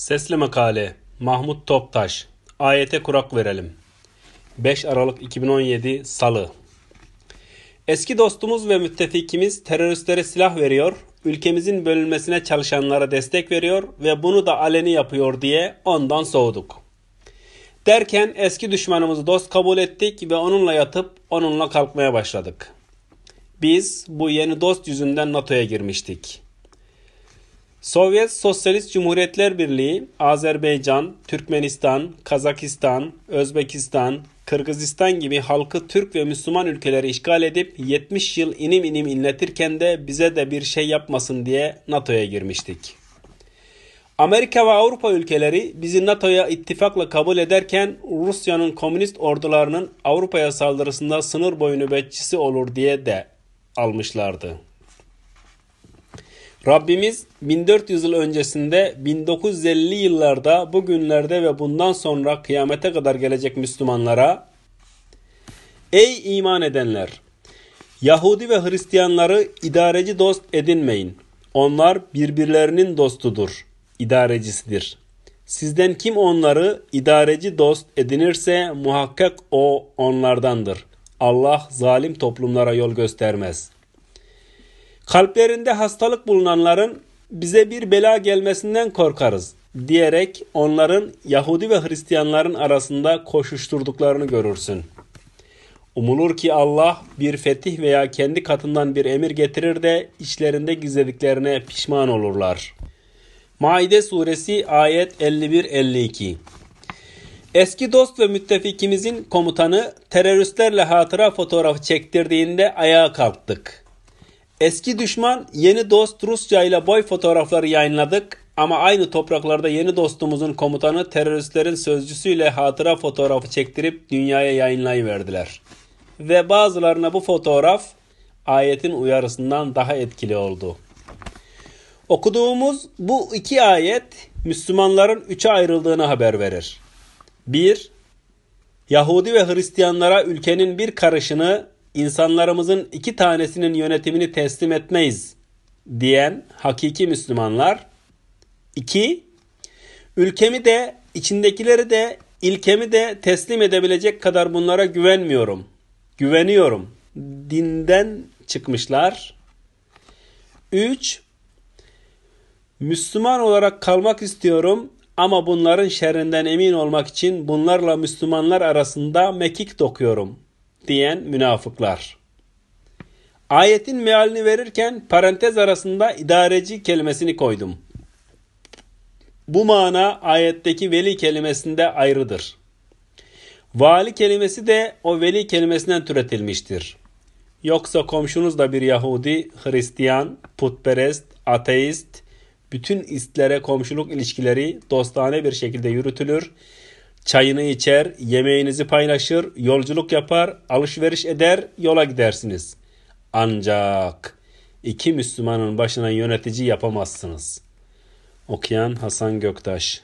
Sesli Makale Mahmut Toptaş Ayete kurak verelim. 5 Aralık 2017 Salı Eski dostumuz ve müttefikimiz teröristlere silah veriyor, ülkemizin bölünmesine çalışanlara destek veriyor ve bunu da aleni yapıyor diye ondan soğuduk. Derken eski düşmanımızı dost kabul ettik ve onunla yatıp onunla kalkmaya başladık. Biz bu yeni dost yüzünden NATO'ya girmiştik. Sovyet Sosyalist Cumhuriyetler Birliği, Azerbaycan, Türkmenistan, Kazakistan, Özbekistan, Kırgızistan gibi halkı Türk ve Müslüman ülkeleri işgal edip 70 yıl inim inim inletirken de bize de bir şey yapmasın diye NATO'ya girmiştik. Amerika ve Avrupa ülkeleri bizi NATO'ya ittifakla kabul ederken Rusya'nın komünist ordularının Avrupa'ya saldırısında sınır boyu nöbetçisi olur diye de almışlardı. Rabbimiz 1400 yıl öncesinde 1950'li yıllarda bugünlerde ve bundan sonra kıyamete kadar gelecek Müslümanlara Ey iman edenler! Yahudi ve Hristiyanları idareci dost edinmeyin. Onlar birbirlerinin dostudur, idarecisidir. Sizden kim onları idareci dost edinirse muhakkak o onlardandır. Allah zalim toplumlara yol göstermez.'' Kalplerinde hastalık bulunanların bize bir bela gelmesinden korkarız diyerek onların Yahudi ve Hristiyanların arasında koşuşturduklarını görürsün. Umulur ki Allah bir fetih veya kendi katından bir emir getirir de içlerinde gizlediklerine pişman olurlar. Maide suresi ayet 51-52 Eski dost ve müttefikimizin komutanı teröristlerle hatıra fotoğrafı çektirdiğinde ayağa kalktık. Eski düşman yeni dost Rusya ile boy fotoğrafları yayınladık ama aynı topraklarda yeni dostumuzun komutanı teröristlerin sözcüsüyle hatıra fotoğrafı çektirip dünyaya yayınlayıverdiler. Ve bazılarına bu fotoğraf ayetin uyarısından daha etkili oldu. Okuduğumuz bu iki ayet Müslümanların üçe ayrıldığını haber verir. 1. Yahudi ve Hristiyanlara ülkenin bir karışını insanlarımızın iki tanesinin yönetimini teslim etmeyiz diyen hakiki Müslümanlar. 2. Ülkemi de içindekileri de ilkemi de teslim edebilecek kadar bunlara güvenmiyorum. Güveniyorum. Dinden çıkmışlar. 3. Müslüman olarak kalmak istiyorum ama bunların şerrinden emin olmak için bunlarla Müslümanlar arasında mekik dokuyorum diyen münafıklar. Ayetin mealini verirken parantez arasında idareci kelimesini koydum. Bu mana ayetteki veli kelimesinde ayrıdır. Vali kelimesi de o veli kelimesinden türetilmiştir. Yoksa komşunuz da bir Yahudi, Hristiyan, putperest, ateist, bütün istlere komşuluk ilişkileri dostane bir şekilde yürütülür Çayını içer, yemeğinizi paylaşır, yolculuk yapar, alışveriş eder, yola gidersiniz. Ancak iki Müslümanın başına yönetici yapamazsınız. Okuyan Hasan Göktaş